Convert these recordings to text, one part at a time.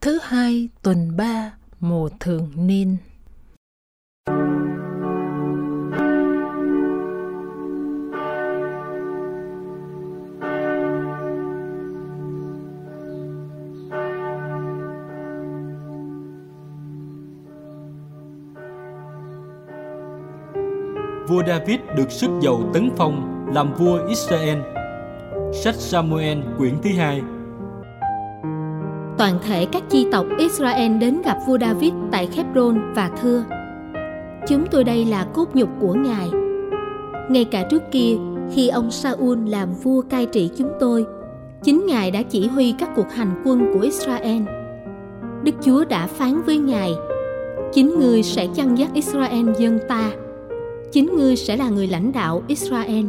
thứ hai, tuần ba, mùa thường niên. Vua David được sức dầu tấn phong làm vua Israel. Sách Samuel quyển thứ hai toàn thể các chi tộc Israel đến gặp vua David tại Hebron và thưa Chúng tôi đây là cốt nhục của Ngài. Ngay cả trước kia, khi ông Saul làm vua cai trị chúng tôi, chính Ngài đã chỉ huy các cuộc hành quân của Israel. Đức Chúa đã phán với Ngài, chính ngươi sẽ chăn dắt Israel dân ta. Chính ngươi sẽ là người lãnh đạo Israel.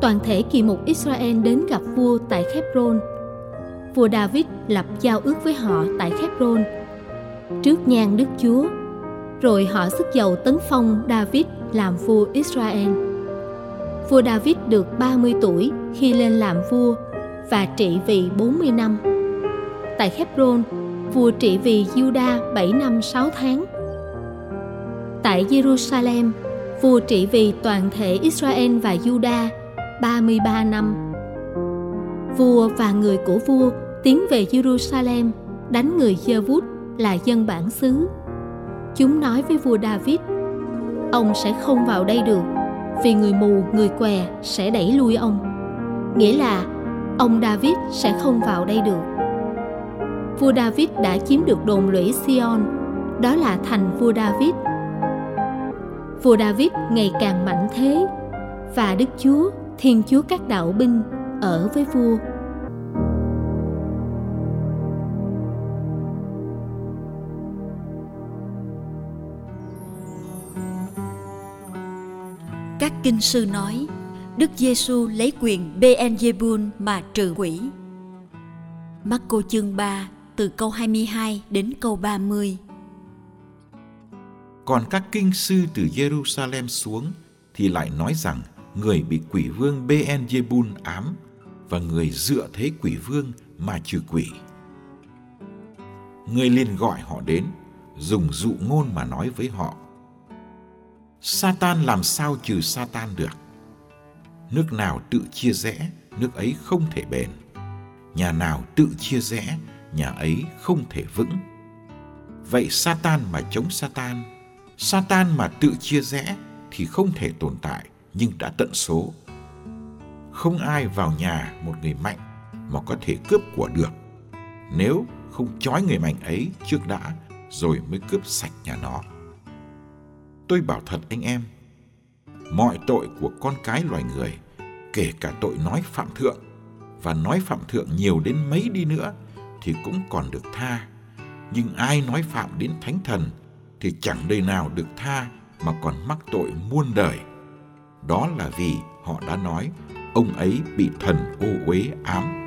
Toàn thể kỳ mục Israel đến gặp vua tại Hebron – vua David lập giao ước với họ tại Hebron trước nhan Đức Chúa, rồi họ sức dầu tấn phong David làm vua Israel. Vua David được 30 tuổi khi lên làm vua và trị vì 40 năm. Tại Hebron, vua trị vì Juda 7 năm 6 tháng. Tại Jerusalem, vua trị vì toàn thể Israel và Juda 33 năm. Vua và người của vua tiến về Jerusalem đánh người Giê-vút là dân bản xứ. Chúng nói với vua David, ông sẽ không vào đây được vì người mù, người què sẽ đẩy lui ông. Nghĩa là ông David sẽ không vào đây được. Vua David đã chiếm được đồn lũy Sion, đó là thành vua David. Vua David ngày càng mạnh thế và Đức Chúa, Thiên Chúa các đạo binh ở với vua Các kinh sư nói, Đức Giêsu lấy quyền Beelzebul mà trừ quỷ. Marco chương 3 từ câu 22 đến câu 30. Còn các kinh sư từ Jerusalem xuống thì lại nói rằng người bị quỷ vương Beelzebul ám và người dựa thế quỷ vương mà trừ quỷ. Người liền gọi họ đến, dùng dụ ngôn mà nói với họ Satan làm sao trừ Satan được? Nước nào tự chia rẽ, nước ấy không thể bền. Nhà nào tự chia rẽ, nhà ấy không thể vững. Vậy Satan mà chống Satan, Satan mà tự chia rẽ thì không thể tồn tại nhưng đã tận số. Không ai vào nhà một người mạnh mà có thể cướp của được. Nếu không trói người mạnh ấy trước đã rồi mới cướp sạch nhà nó. Tôi bảo thật anh em, mọi tội của con cái loài người, kể cả tội nói phạm thượng, và nói phạm thượng nhiều đến mấy đi nữa thì cũng còn được tha. Nhưng ai nói phạm đến thánh thần thì chẳng đời nào được tha mà còn mắc tội muôn đời. Đó là vì họ đã nói ông ấy bị thần ô uế ám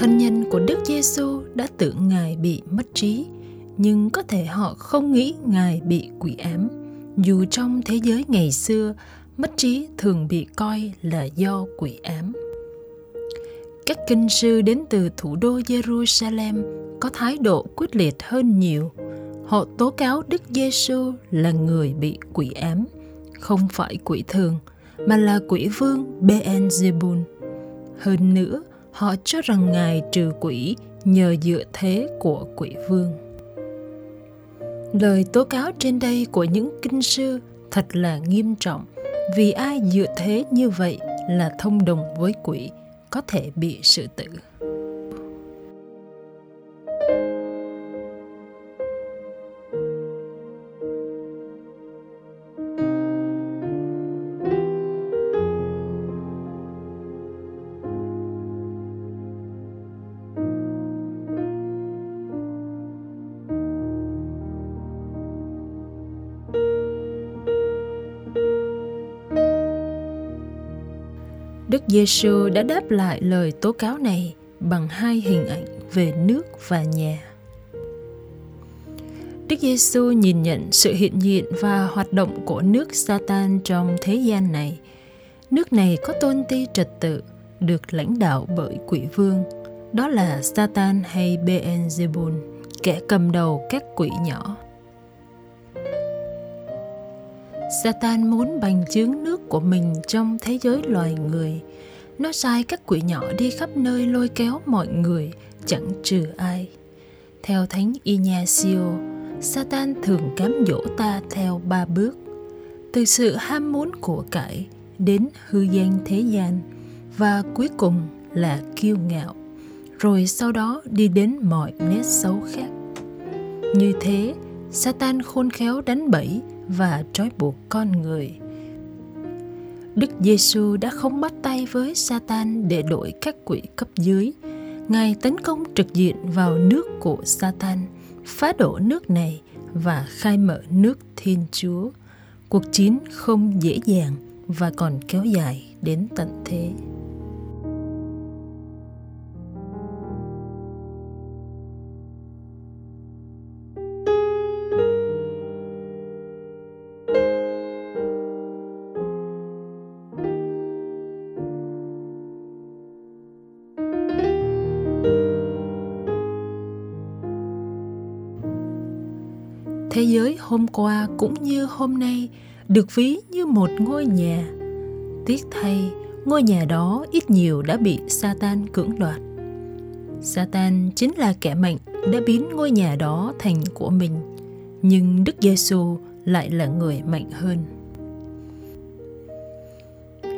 Thân nhân của Đức Giêsu đã tưởng Ngài bị mất trí, nhưng có thể họ không nghĩ Ngài bị quỷ ám. Dù trong thế giới ngày xưa, mất trí thường bị coi là do quỷ ám. Các kinh sư đến từ thủ đô Jerusalem có thái độ quyết liệt hơn nhiều. Họ tố cáo Đức Giêsu là người bị quỷ ám, không phải quỷ thường, mà là quỷ vương Beelzebul. Hơn nữa, họ cho rằng ngài trừ quỷ nhờ dựa thế của quỷ vương. Lời tố cáo trên đây của những kinh sư thật là nghiêm trọng, vì ai dựa thế như vậy là thông đồng với quỷ có thể bị sự tử. Đức Giêsu đã đáp lại lời tố cáo này bằng hai hình ảnh về nước và nhà. Đức Giêsu nhìn nhận sự hiện diện và hoạt động của nước Satan trong thế gian này. Nước này có tôn ti trật tự, được lãnh đạo bởi quỷ vương. Đó là Satan hay Beelzebul, kẻ cầm đầu các quỷ nhỏ. Satan muốn bành trướng nước của mình trong thế giới loài người. Nó sai các quỷ nhỏ đi khắp nơi lôi kéo mọi người, chẳng trừ ai. Theo Thánh Ignacio, Satan thường cám dỗ ta theo ba bước. Từ sự ham muốn của cải đến hư danh thế gian và cuối cùng là kiêu ngạo, rồi sau đó đi đến mọi nét xấu khác. Như thế, Satan khôn khéo đánh bẫy và trói buộc con người. Đức Giêsu đã không bắt tay với Satan để đổi các quỷ cấp dưới. Ngài tấn công trực diện vào nước của Satan, phá đổ nước này và khai mở nước Thiên Chúa. Cuộc chiến không dễ dàng và còn kéo dài đến tận thế. Thế giới hôm qua cũng như hôm nay được ví như một ngôi nhà. Tiếc thay, ngôi nhà đó ít nhiều đã bị satan cưỡng đoạt. Satan chính là kẻ mạnh đã biến ngôi nhà đó thành của mình, nhưng đức giêsu lại là người mạnh hơn.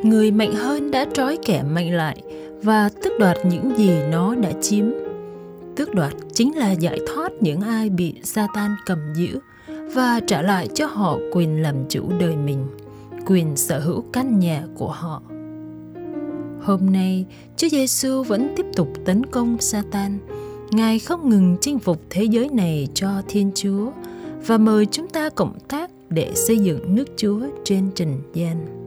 Người mạnh hơn đã trói kẻ mạnh lại và tước đoạt những gì nó đã chiếm. Tước đoạt chính là giải thoát những ai bị Satan cầm giữ và trả lại cho họ quyền làm chủ đời mình, quyền sở hữu căn nhà của họ. Hôm nay, Chúa Giêsu vẫn tiếp tục tấn công Satan. Ngài không ngừng chinh phục thế giới này cho Thiên Chúa và mời chúng ta cộng tác để xây dựng nước Chúa trên trần gian.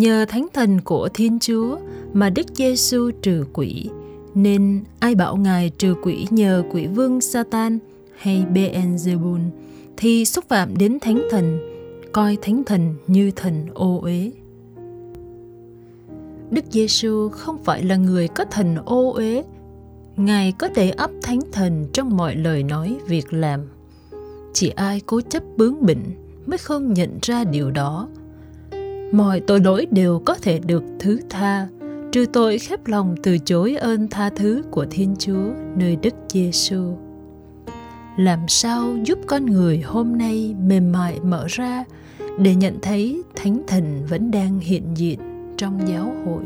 Nhờ thánh thần của Thiên Chúa mà Đức Giêsu trừ quỷ, nên ai bảo Ngài trừ quỷ nhờ quỷ vương Satan hay Beelzebul thì xúc phạm đến thánh thần, coi thánh thần như thần ô uế. Đức Giêsu không phải là người có thần ô uế, Ngài có thể ấp thánh thần trong mọi lời nói, việc làm. Chỉ ai cố chấp bướng bỉnh mới không nhận ra điều đó mọi tội lỗi đều có thể được thứ tha trừ tội khép lòng từ chối ơn tha thứ của Thiên Chúa, nơi Đức Giêsu. Làm sao giúp con người hôm nay mềm mại mở ra để nhận thấy Thánh Thần vẫn đang hiện diện trong giáo hội?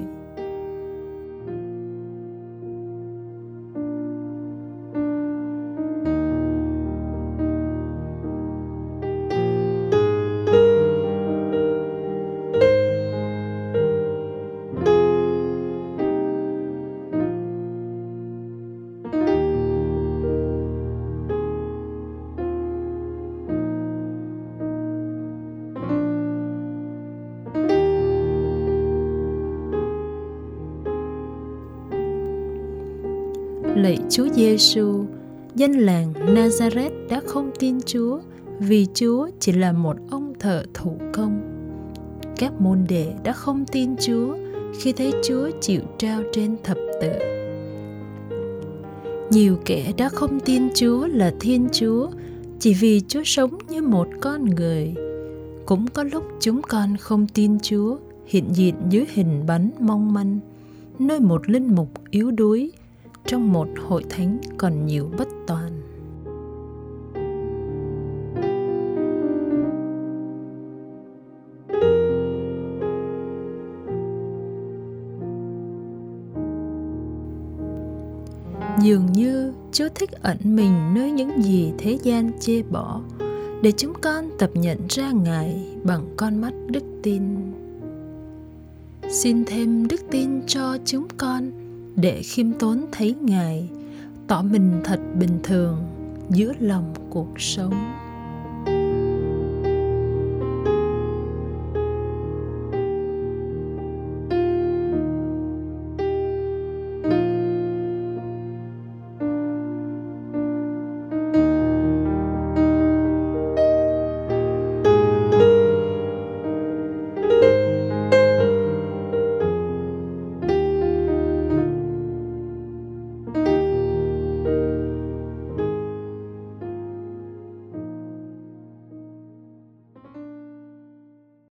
Lạy Chúa Giêsu, dân làng Nazareth đã không tin Chúa vì Chúa chỉ là một ông thợ thủ công. Các môn đệ đã không tin Chúa khi thấy Chúa chịu trao trên thập tự. Nhiều kẻ đã không tin Chúa là Thiên Chúa chỉ vì Chúa sống như một con người. Cũng có lúc chúng con không tin Chúa hiện diện dưới hình bánh mong manh, nơi một linh mục yếu đuối trong một hội thánh còn nhiều bất toàn dường như chúa thích ẩn mình nơi những gì thế gian chê bỏ, để chúng con tập nhận ra Ngài bằng con mắt đức tin. Xin thêm đức tin cho chúng con để khiêm tốn thấy Ngài, tỏ mình thật bình thường giữa lòng cuộc sống.